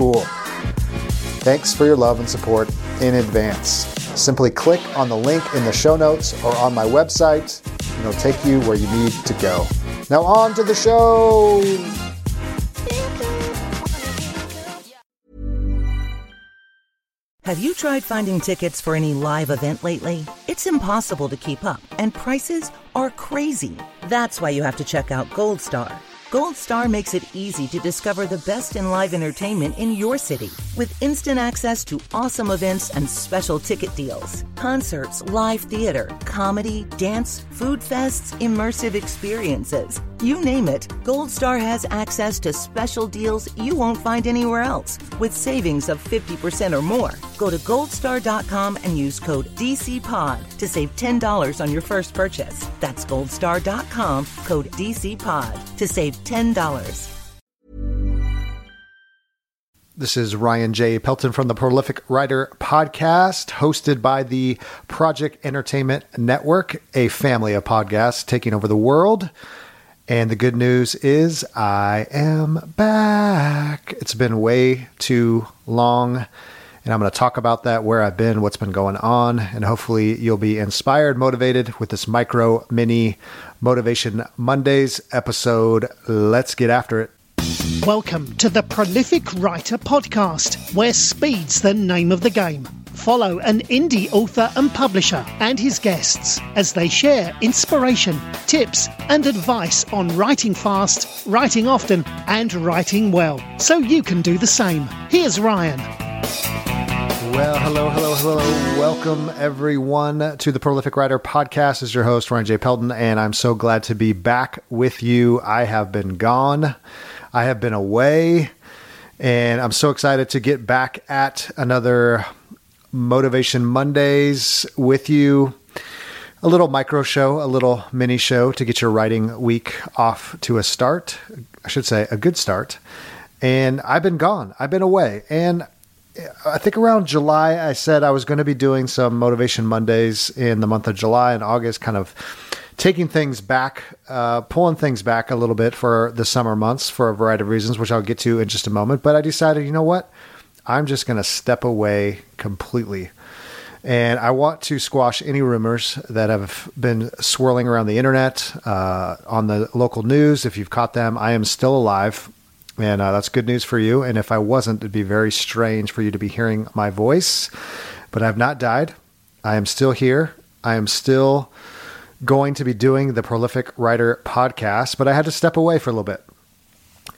cool. Thanks for your love and support in advance. Simply click on the link in the show notes or on my website, and it'll take you where you need to go. Now, on to the show. Have you tried finding tickets for any live event lately? It's impossible to keep up, and prices are crazy. That's why you have to check out Goldstar. Goldstar makes it easy to discover the best in live entertainment in your city with instant access to awesome events and special ticket deals. Concerts, live theater, comedy, dance, food fests, immersive experiences. You name it, Goldstar has access to special deals you won't find anywhere else with savings of 50% or more. Go to goldstar.com and use code DCPOD to save $10 on your first purchase. That's goldstar.com, code DCPOD to save $10. This is Ryan J. Pelton from the Prolific Writer Podcast, hosted by the Project Entertainment Network, a family of podcasts taking over the world. And the good news is I am back. It's been way too long. And I'm going to talk about that, where I've been, what's been going on, and hopefully you'll be inspired, motivated with this micro mini Motivation Mondays episode. Let's get after it. Welcome to the Prolific Writer Podcast, where speed's the name of the game. Follow an indie author and publisher and his guests as they share inspiration, tips, and advice on writing fast, writing often, and writing well, so you can do the same. Here's Ryan. Well, hello, hello, hello. Welcome, everyone, to the Prolific Writer Podcast. As your host, Ryan J. Pelton, and I'm so glad to be back with you. I have been gone, I have been away, and I'm so excited to get back at another Motivation Mondays with you. A little micro show, a little mini show to get your writing week off to a start. I should say a good start. And I've been gone. I've been away. And I think around July, I said I was going to be doing some Motivation Mondays in the month of July and August, kind of taking things back, uh, pulling things back a little bit for the summer months for a variety of reasons, which I'll get to in just a moment. But I decided, you know what? I'm just going to step away completely. And I want to squash any rumors that have been swirling around the internet, uh, on the local news. If you've caught them, I am still alive. And uh, that's good news for you. And if I wasn't, it'd be very strange for you to be hearing my voice. But I've not died. I am still here. I am still going to be doing the Prolific Writer podcast, but I had to step away for a little bit.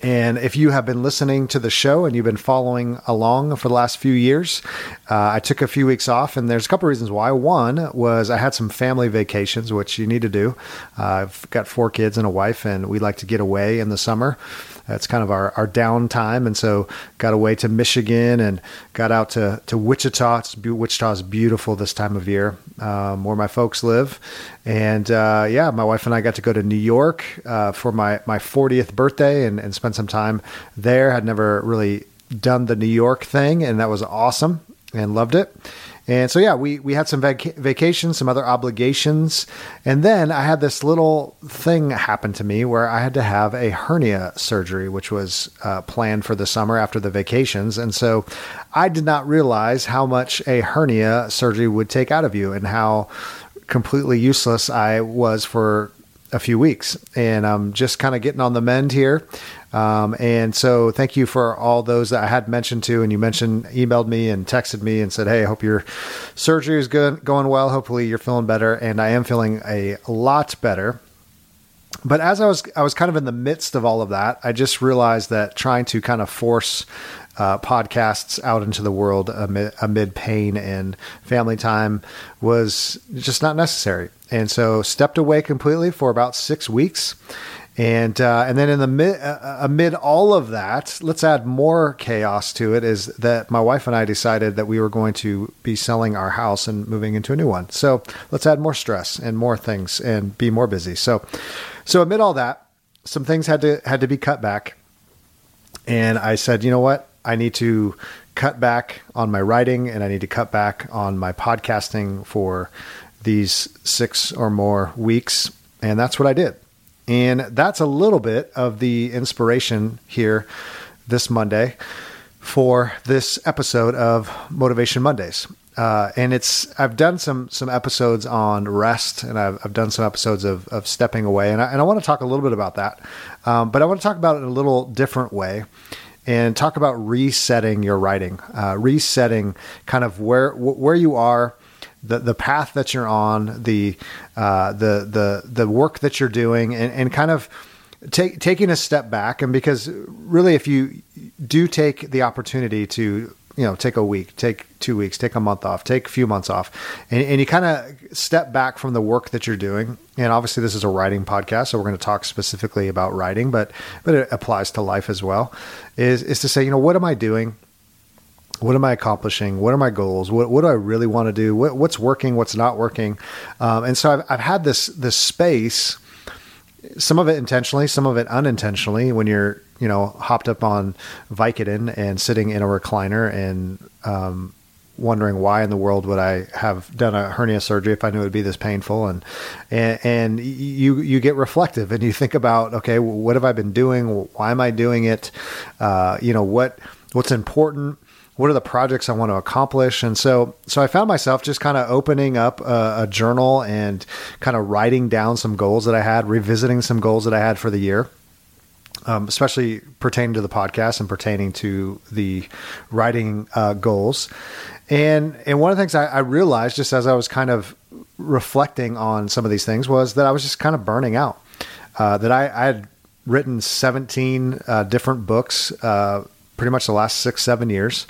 And if you have been listening to the show and you've been following along for the last few years, uh, I took a few weeks off, and there's a couple reasons why. One was I had some family vacations, which you need to do. Uh, I've got four kids and a wife, and we like to get away in the summer. That's kind of our, our downtime. And so got away to Michigan and got out to, to Wichita. It's, Wichita is beautiful this time of year, um, where my folks live. And uh, yeah, my wife and I got to go to New York uh, for my, my 40th birthday and, and spend some time there. Had never really done the New York thing, and that was awesome and loved it. And so, yeah, we, we had some vac- vacations, some other obligations. And then I had this little thing happen to me where I had to have a hernia surgery, which was uh, planned for the summer after the vacations. And so I did not realize how much a hernia surgery would take out of you and how completely useless I was for a few weeks. And I'm just kind of getting on the mend here. Um, and so thank you for all those that I had mentioned to, and you mentioned, emailed me and texted me and said, Hey, I hope your surgery is good, going well. Hopefully you're feeling better. And I am feeling a lot better. But as I was, I was kind of in the midst of all of that. I just realized that trying to kind of force uh, podcasts out into the world amid, amid pain and family time was just not necessary. And so stepped away completely for about six weeks and uh, and then in the mid, uh, uh, amid all of that, let's add more chaos to it. Is that my wife and I decided that we were going to be selling our house and moving into a new one. So let's add more stress and more things and be more busy. So so amid all that, some things had to had to be cut back, and I said, you know what, I need to cut back on my writing and I need to cut back on my podcasting for these six or more weeks, and that's what I did. And that's a little bit of the inspiration here this Monday for this episode of Motivation Mondays. Uh, and it's I've done some some episodes on rest, and I've, I've done some episodes of, of stepping away, and I, and I want to talk a little bit about that. Um, but I want to talk about it in a little different way, and talk about resetting your writing, uh, resetting kind of where where you are, the the path that you're on, the uh, the the the work that you're doing, and, and kind of take, taking a step back. And because really, if you do take the opportunity to you know take a week, take two weeks, take a month off, take a few months off, and, and you kind of step back from the work that you're doing. And obviously, this is a writing podcast, so we're going to talk specifically about writing, but but it applies to life as well. Is is to say, you know, what am I doing? what am I accomplishing? What are my goals? What, what do I really want to do? What, what's working? What's not working? Um, and so I've, I've had this this space, some of it intentionally, some of it unintentionally. When you're you know hopped up on Vicodin and sitting in a recliner and um, wondering why in the world would I have done a hernia surgery if I knew it would be this painful? And and, and you you get reflective and you think about okay what have I been doing? Why am I doing it? Uh, you know what what's important what are the projects I want to accomplish? And so, so I found myself just kind of opening up a, a, journal and kind of writing down some goals that I had, revisiting some goals that I had for the year. Um, especially pertaining to the podcast and pertaining to the writing uh, goals, and and one of the things I, I realized just as I was kind of reflecting on some of these things was that I was just kind of burning out. Uh, that I, I, had written 17 uh, different books uh, pretty much the last six, seven years.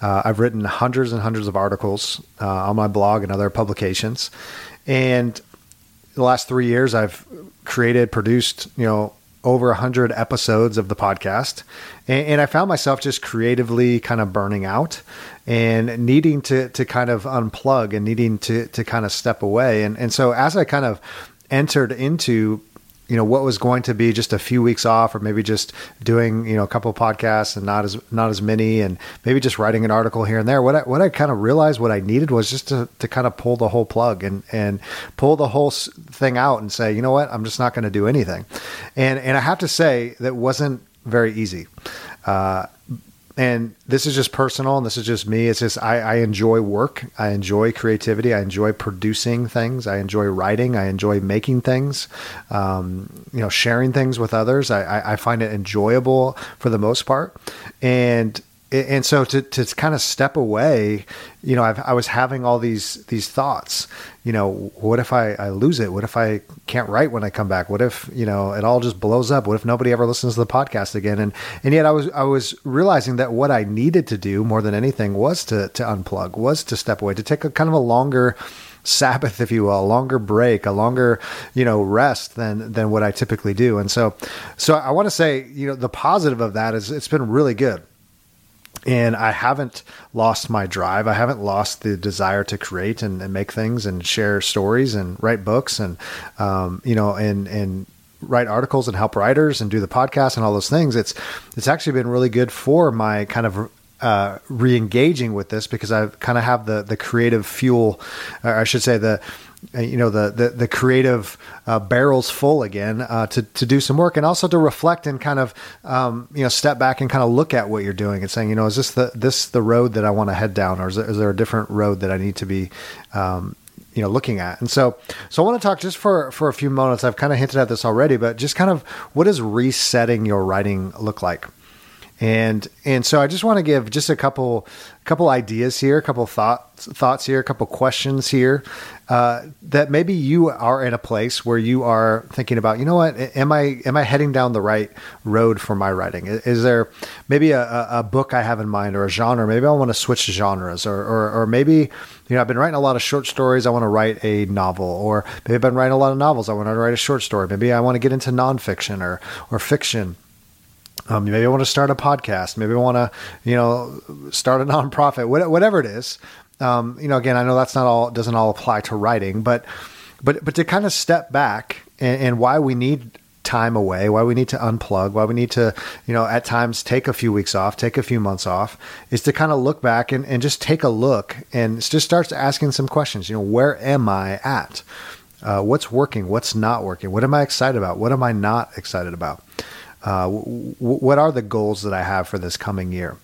Uh, I've written hundreds and hundreds of articles uh, on my blog and other publications. And the last three years, I've created, produced, you know, over a 100 episodes of the podcast. And, and, I found myself just creatively kind of burning out and needing to, to kind of unplug and needing to, to kind of step away. And, and so as I kind of entered into you know what was going to be just a few weeks off or maybe just doing you know a couple podcasts and not as not as many and maybe just writing an article here and there. What I, what I kind of realized what I needed was just to, to kind of pull the whole plug and and pull the whole thing out and say you know what? I'm just not going to do anything. And and I have to say that wasn't very easy. Uh, and this is just personal and this is just me. It's just I, I, enjoy work. I enjoy creativity. I enjoy producing things. I enjoy writing. I enjoy making things um, you know sharing things with others. I, I, find it enjoyable for the most part. And and so to, to kind of step away, you know, I've, i was having all these these thoughts. You know, what if I, I lose it? What if I can't write when I come back? What if you know it all just blows up? What if nobody ever listens to the podcast again? And and yet I was I was realizing that what I needed to do more than anything was to to unplug, was to step away, to take a kind of a longer Sabbath, if you will, a longer break, a longer, you know, rest than than what I typically do. And so, so I want to say, you know, the positive of that is it's been really good and I haven't lost my drive. I haven't lost the desire to create and, and make things and share stories and write books and um, you know and and write articles and help writers and do the podcast and all those things. It's it's actually been really good for my kind of uh, re-engaging with this because I kind of have the the creative fuel, or I should say the you know the the, the creative uh, barrels full again uh, to to do some work and also to reflect and kind of um, you know step back and kind of look at what you're doing and saying you know is this the this the road that I want to head down or is there, is there a different road that I need to be um, you know looking at? And so so i want to talk just for for a few moments. I've kind of hinted at this already but just kind of what does resetting your writing look like and and so I just want to give just a couple couple ideas here, a couple thoughts thoughts here, a couple questions here uh, that maybe you are in a place where you are thinking about. You know what? Am I am I heading down the right road for my writing? Is there maybe a, a book I have in mind or a genre? Maybe I want to switch genres, or, or or maybe you know I've been writing a lot of short stories. I want to write a novel, or maybe I've been writing a lot of novels. I want to write a short story. Maybe I want to get into nonfiction or or fiction um, maybe I want to start a podcast. Maybe I want to, you know, start a nonprofit. Whatever it is, um, you know. Again, I know that's not all doesn't all apply to writing, but but but to kind of step back and, and why we need time away, why we need to unplug, why we need to, you know, at times take a few weeks off, take a few months off, is to kind of look back and, and just take a look and just starts asking some questions. You know, where am I at? Uh, what's working? What's not working? What am I excited about? What am I not excited about? Uh, w- what are the goals that I have for this coming year?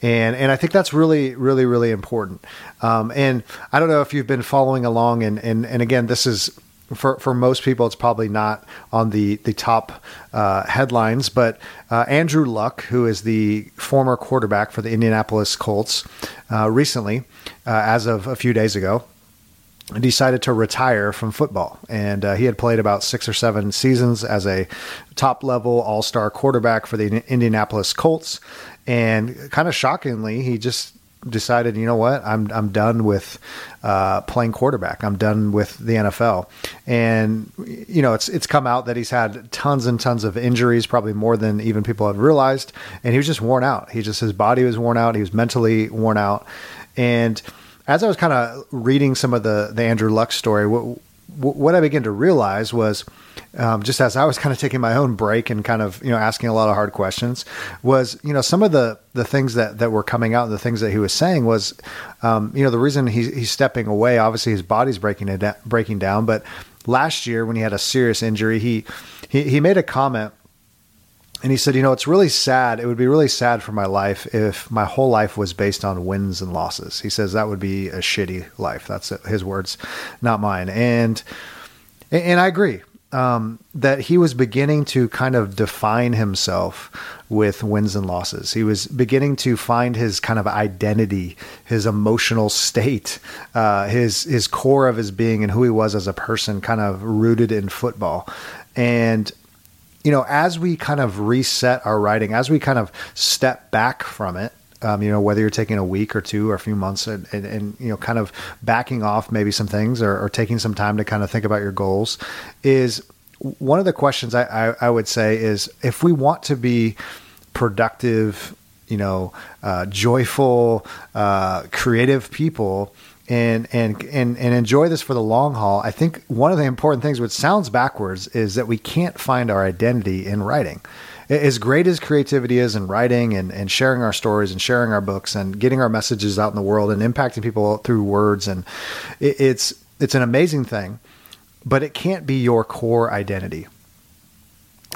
And and I think that's really really really important. Um, and I don't know if you've been following along. And and and again, this is for, for most people, it's probably not on the the top uh, headlines. But uh, Andrew Luck, who is the former quarterback for the Indianapolis Colts, uh, recently, uh, as of a few days ago, decided to retire from football. And uh, he had played about six or seven seasons as a top level all star quarterback for the Indianapolis Colts. And kind of shockingly, he just decided, you know what, I'm I'm done with uh, playing quarterback. I'm done with the NFL, and you know it's it's come out that he's had tons and tons of injuries, probably more than even people had realized, and he was just worn out. He just his body was worn out. He was mentally worn out, and as I was kind of reading some of the the Andrew Luck story, what, what I began to realize was, um, just as I was kind of taking my own break and kind of you know asking a lot of hard questions, was you know some of the the things that that were coming out and the things that he was saying was, um, you know the reason he's, he's stepping away. Obviously, his body's breaking it breaking down, but last year when he had a serious injury, he he, he made a comment and he said, you know, it's really sad. It would be really sad for my life if my whole life was based on wins and losses. He says that would be a shitty life. That's his words, not mine. And and I agree um, that he was beginning to kind of define himself with wins and losses. He was beginning to find his kind of identity, his emotional state, uh, his his core of his being, and who he was as a person, kind of rooted in football. And you know, as we kind of reset our writing, as we kind of step back from it, um, you know, whether you're taking a week or two or a few months and, and, and you know, kind of backing off maybe some things or, or, taking some time to kind of think about your goals is one of the questions I, I, I would say is if we want to be productive, you know, uh, joyful, uh, creative people, and and and and enjoy this for the long haul. I think one of the important things, which sounds backwards, is that we can't find our identity in writing. As great as creativity is in writing and, and sharing our stories and sharing our books and getting our messages out in the world and impacting people through words, and it, it's it's an amazing thing, but it can't be your core identity.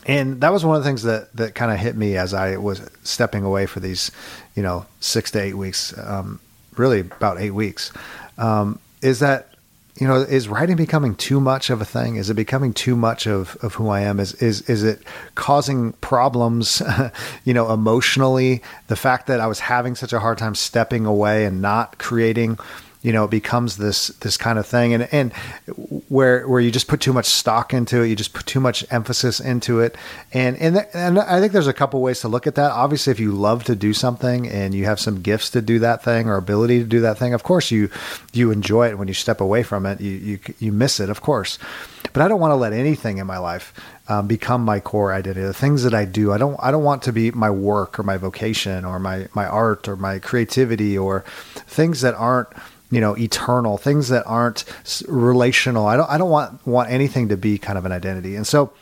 And that was one of the things that that kind of hit me as I was stepping away for these, you know, six to eight weeks, um, really about eight weeks um, is that you know is writing becoming too much of a thing? Is it becoming too much of, of who i am? Is is is it causing problems you know emotionally? The fact that i was having such a hard time stepping away and not creating you know, it becomes this this kind of thing, and and where where you just put too much stock into it, you just put too much emphasis into it, and and th- and I think there's a couple ways to look at that. Obviously, if you love to do something and you have some gifts to do that thing or ability to do that thing, of course you you enjoy it. When you step away from it, you you you miss it, of course. But I don't want to let anything in my life um, become my core identity. The things that I do, I don't I don't want to be my work or my vocation or my my art or my creativity or things that aren't you know eternal things that aren't relational. I don't i don't want want anything to be kind of an identity. And so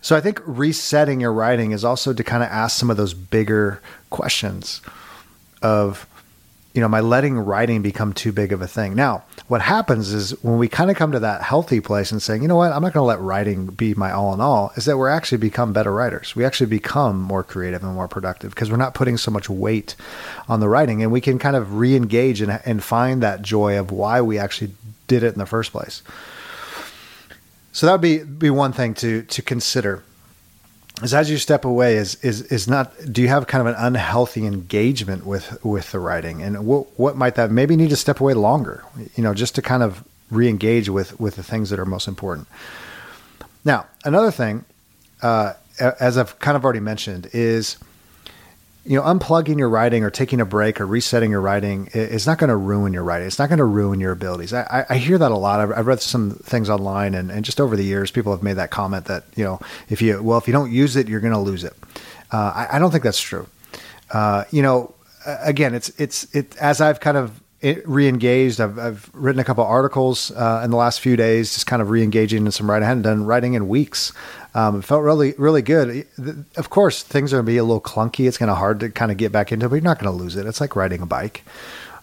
so i think resetting your writing is also to kind of ask some of those bigger questions of you know, my letting writing become too big of a thing. Now, what happens is when we kind of come to that healthy place and saying, you know what, I'm not going to let writing be my all in all, is that we're actually become better writers. We actually become more creative and more productive because we're not putting so much weight on the writing and we can kind of re engage and, and find that joy of why we actually did it in the first place. So that would be, be one thing to, to consider is as you step away is is is not do you have kind of an unhealthy engagement with with the writing? And what what might that maybe need to step away longer you know just to kind of re-engage with with the things that are most important. Now another thing uh, as i've kind of already mentioned is you know, unplugging your writing or taking a break or resetting your writing is not going to ruin your writing. It's not going to ruin your abilities. I, I hear that a lot. I've, I've, read some things online, and, and, just over the years, people have made that comment that you know, if you well, if you don't use it, you're going to lose it. Uh, I, I, don't think that's true. Uh, you know, again, it's it's it as I've kind of re-engaged. I've, I've written a couple articles uh, in the last few days, just kind of re-engaging in some writing. I hadn't done writing in weeks. Um, it felt really, really good. Of course, things are going to be a little clunky. It's kind of hard to kind of get back into, but you're not going to lose it. It's like riding a bike.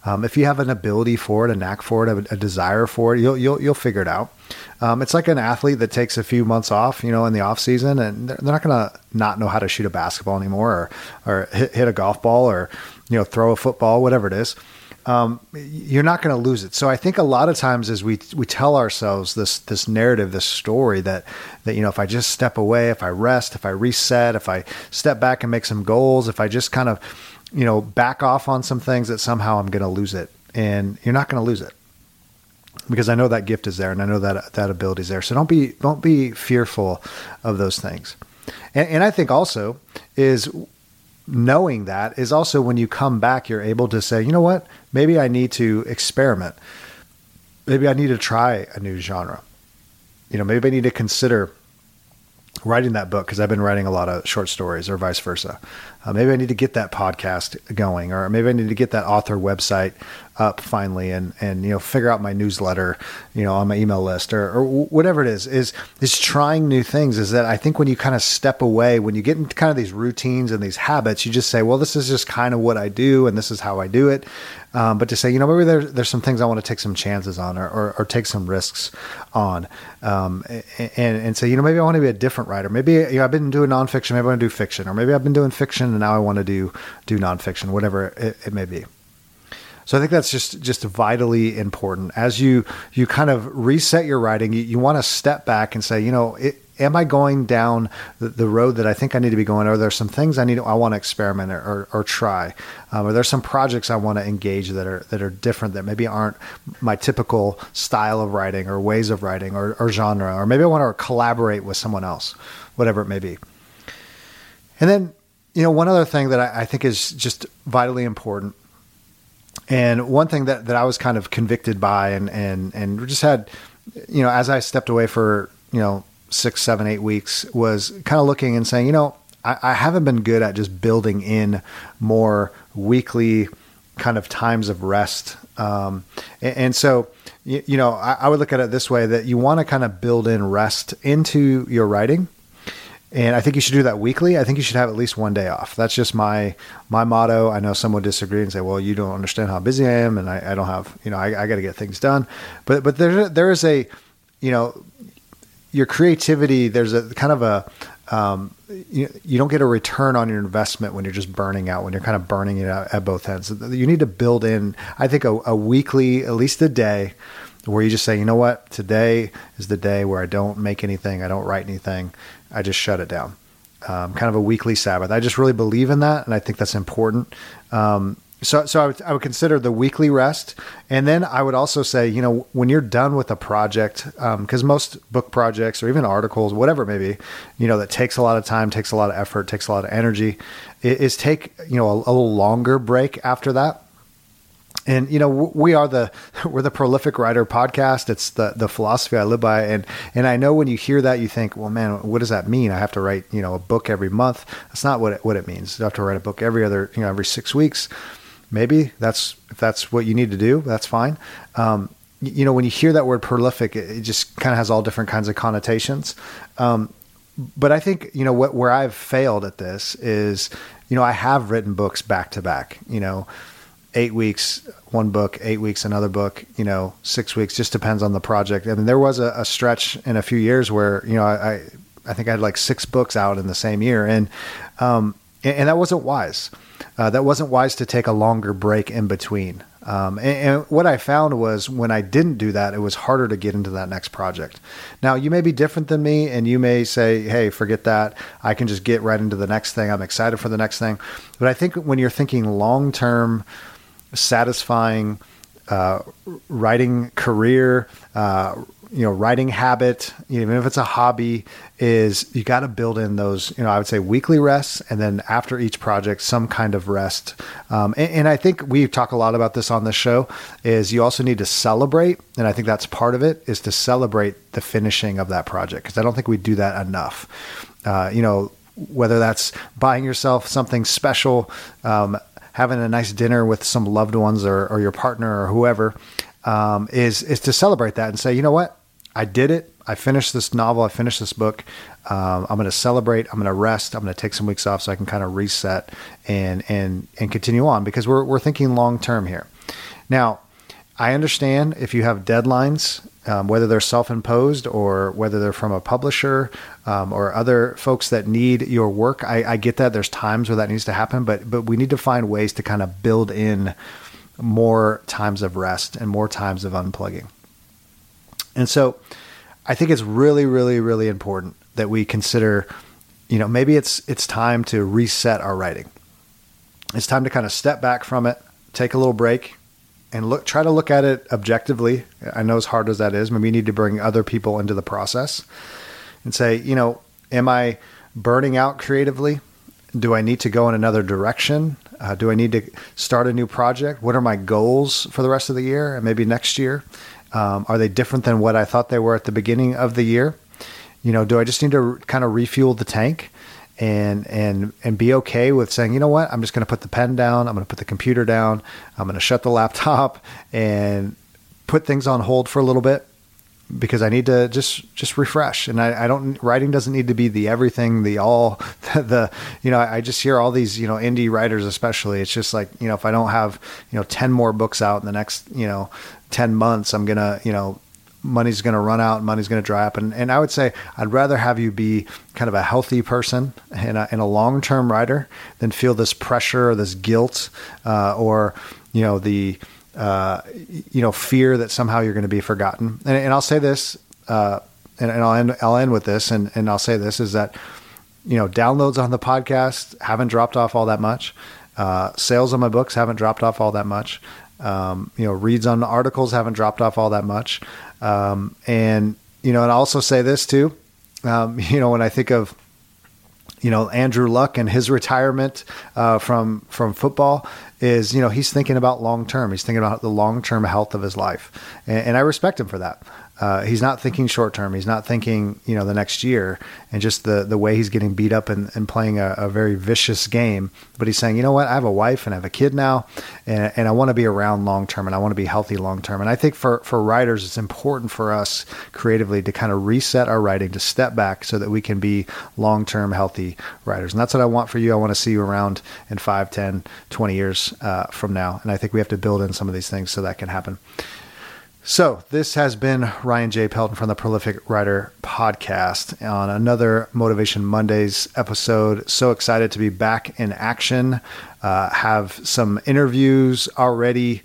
Um, if you have an ability for it, a knack for it, a, a desire for it, you'll you'll you'll figure it out. Um, it's like an athlete that takes a few months off, you know, in the off season, and they're, they're not going to not know how to shoot a basketball anymore, or or hit, hit a golf ball, or you know, throw a football, whatever it is um, you're not going to lose it. So I think a lot of times as we we tell ourselves this this narrative, this story that that you know if I just step away, if I rest, if I reset, if I step back and make some goals, if I just kind of you know back off on some things, that somehow I'm going to lose it, and you're not going to lose it because I know that gift is there and I know that that ability is there. So don't be don't be fearful of those things. And, and I think also is knowing that is also when you come back, you're able to say, you know what, maybe I need to experiment. Maybe I need to try a new genre. You know, maybe I need to consider writing that book because I've been writing a lot of short stories or vice versa. Uh, maybe I need to get that podcast going, or maybe I need to get that author website up finally, and and you know figure out my newsletter, you know, on my email list, or, or whatever it is. Is is trying new things. Is that I think when you kind of step away, when you get into kind of these routines and these habits, you just say, well, this is just kind of what I do, and this is how I do it. Um, but to say, you know, maybe there's there's some things I want to take some chances on, or or, or take some risks on, um, and and say, you know, maybe I want to be a different writer. Maybe you know, I've been doing nonfiction, maybe I want to do fiction, or maybe I've been doing fiction and now I want to do do nonfiction, whatever it, it may be. So I think that's just just vitally important. As you you kind of reset your writing, you, you want to step back and say, you know, it, am I going down the, the, road that I think I need to be going? Are there some things I need I want to experiment or, or, or try? Um, are there some projects I want to engage that are that are different that maybe aren't my typical style of writing or ways of writing or, or genre? Or maybe I want to collaborate with someone else, whatever it may be. And then you know, one other thing that I, I, think is just vitally important, and one thing that, that I was kind of convicted by, and and and just had, you know, as I stepped away for you know six, seven, eight weeks, was kind of looking and saying, you know, I, I haven't been good at just building in more weekly kind of times of rest, um, and, and, so. You, you know, I, I would look at it this way: that you want to kind of build in rest into your writing, and I think you should do that weekly. I think you should have at least one day off. That's just my my motto. I know some would disagree and say, "Well, you don't understand how busy I am, and I, I don't have, you know, I, I got to get things done." But but there there is a, you know, your creativity. There's a kind of a um, you, you don't get a return on your investment when you're just burning out, when you're kind of burning it out at both ends. You need to build in, I think, a, a weekly, at least a day, where you just say, you know what, today is the day where I don't make anything, I don't write anything, I just shut it down. Um, kind of a weekly Sabbath. I just really believe in that, and I think that's important. Um, so, so I would, I would, consider the weekly rest, and then I would also say, you know, when you're done with a project, because um, most book projects or even articles, whatever it may be, you know, that takes a lot of time, takes a lot of effort, takes a lot of energy, is take you know a, a little longer break after that and you know we are the we're the prolific writer podcast. It's the the philosophy i live by. And and i know when you hear that you think well man what does that mean? I have to write you know a book every month. That's not what it, what it means. You have to write a book every other you know every six weeks. Maybe that's if that's what you need to do that's fine. Um, you know when you hear that word prolific it, it just kind of has all different kinds of connotations. Um, but I think you know what where I've failed at this is you know I have written books back to back. You know, eight weeks one book, eight weeks another book. You know, six weeks just depends on the project. I mean, there was a, a stretch in a few years where you know I, I I think I had like six books out in the same year, and um, and, and that wasn't wise. Uh, that wasn't wise to take a longer break in between. Um, and, and, what I found was when I didn't do that, it was harder to get into that next project. Now, you may be different than me, and you may say, hey, forget that. I can just get right into the next thing. I'm excited for the next thing. But I think when you're thinking long term, satisfying uh, writing career, uh, you know, writing habit, even if it's a hobby, is you got to build in those, you know, I would say weekly rests and then after each project, some kind of rest. Um, and, and, I think we talk a lot about this on the show is you also need to celebrate. And I think that's part of it is to celebrate the finishing of that project. Cause I don't think we do that enough. Uh, you know, whether that's buying yourself something special, um, having a nice dinner with some loved ones or, or your partner or whoever, um, is, is to celebrate that and say, you know what? I did it. I finished this novel. I finished this book. Um, I'm going to celebrate. I'm going to rest. I'm going to take some weeks off so I can kind of reset and and and continue on because we're we're thinking long term here. Now, I understand if you have deadlines, um, whether they're self imposed or whether they're from a publisher um, or other folks that need your work. I, I get that. There's times where that needs to happen, but but we need to find ways to kind of build in more times of rest and more times of unplugging. And so I think it's really, really, really important that we consider, you know, maybe it's it's time to reset our writing. It's time to kind of step back from it, take a little break, and look try to look at it objectively. I know as hard as that is, maybe you need to bring other people into the process and say, you know, am I burning out creatively? Do I need to go in another direction? Uh, do I need to start a new project? What are my goals for the rest of the year and maybe next year? Um, are they different than what I thought they were at the beginning of the year? You know, do I just need to kind of refuel the tank and and and be okay with saying, you know what, I'm just going to put the pen down, I'm going to put the computer down, I'm going to shut the laptop and put things on hold for a little bit because I need to just just refresh. And I, I, don't writing doesn't need to be the everything, the all, the, the you know. I just hear all these you know indie writers, especially. It's just like you know if I don't have you know ten more books out in the next you know 10 months, I'm to, you know, money's going to run out, money's going to dry up. And, and I would say I'd rather have you be kind of a healthy person and a, and a long term writer than feel this pressure or this guilt uh, or, you know, the, uh, you know, fear that somehow you're going to be forgotten. And, and I'll say this, uh, and, and I'll end, I'll end with this, and, and I'll say this is that, you know, downloads on the podcast haven't dropped off all that much. Uh, sales on my books haven't dropped off all that much. Um, you know, reads on articles haven't dropped off all that much. Um, and, you know, and I'll also say this too, um, you know, when I think of, you know, Andrew Luck and his retirement uh, from from football is, you know, he's thinking about long term. He's thinking about the long term health of his life, and, and I respect him for that. Uh, he's not thinking short term. He's not thinking, you know, the next year and just the, the way he's getting beat up and, and playing a, a, very vicious game. But he's saying, you know what, I have a wife and I have a kid now, and, and I want to be around long term and I want to be healthy long term. And I think for, for writers, it's important for us creatively to kind of reset our writing, to step back so that we can be long term healthy writers. And that's what I want for you. I want to see you around in 5, 10, 20 years uh, from now. And I think we have to build in some of these things so that can happen. So, this has been Ryan J. Pelton from the Prolific Writer podcast on another Motivation Mondays episode. So excited to be back in action. Uh, have some interviews already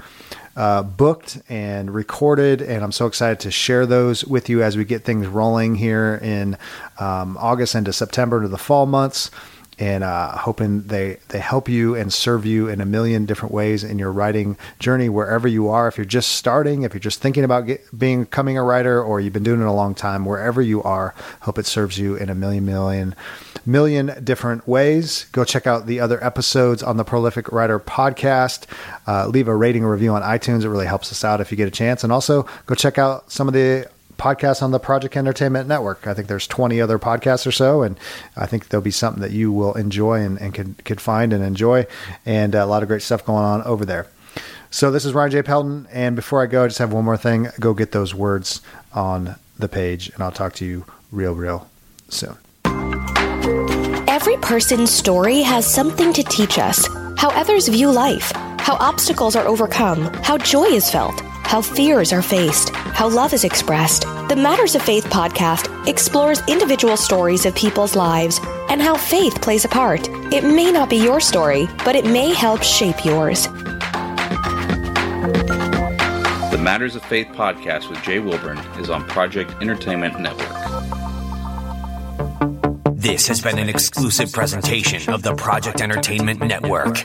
uh, booked and recorded, and I'm so excited to share those with you as we get things rolling here in um, August into September to the fall months and uh, hoping they they help you and serve you in a million different ways in your writing journey wherever you are. If you're just starting, if you're just thinking about get, being becoming a writer, or you've been doing it a long time, wherever you are, hope it serves you in a million million million different ways. Go check out the other episodes on the Prolific Writer podcast. Uh, leave a rating or review on iTunes. It really helps us out if you get a chance. And also go check out some of the podcasts on the Project Entertainment Network. I think there's 20 other podcasts or so, and I think there'll be something that you will enjoy and, and could, could find and enjoy, and a lot of great stuff going on over there. So this is Ryan J. Pelton, and before I go, I just have one more thing. Go get those words on the page, and I'll talk to you real, real soon. Every person's story has something to teach us how others view life, how obstacles are overcome, how joy is felt, how fears are faced, how love is expressed. The Matters of Faith podcast explores individual stories of people's lives and how faith plays a part. It may not be your story, but it may help shape yours. The Matters of Faith podcast with Jay Wilburn is on Project Entertainment Network. This has been an exclusive presentation of the Project Entertainment Network.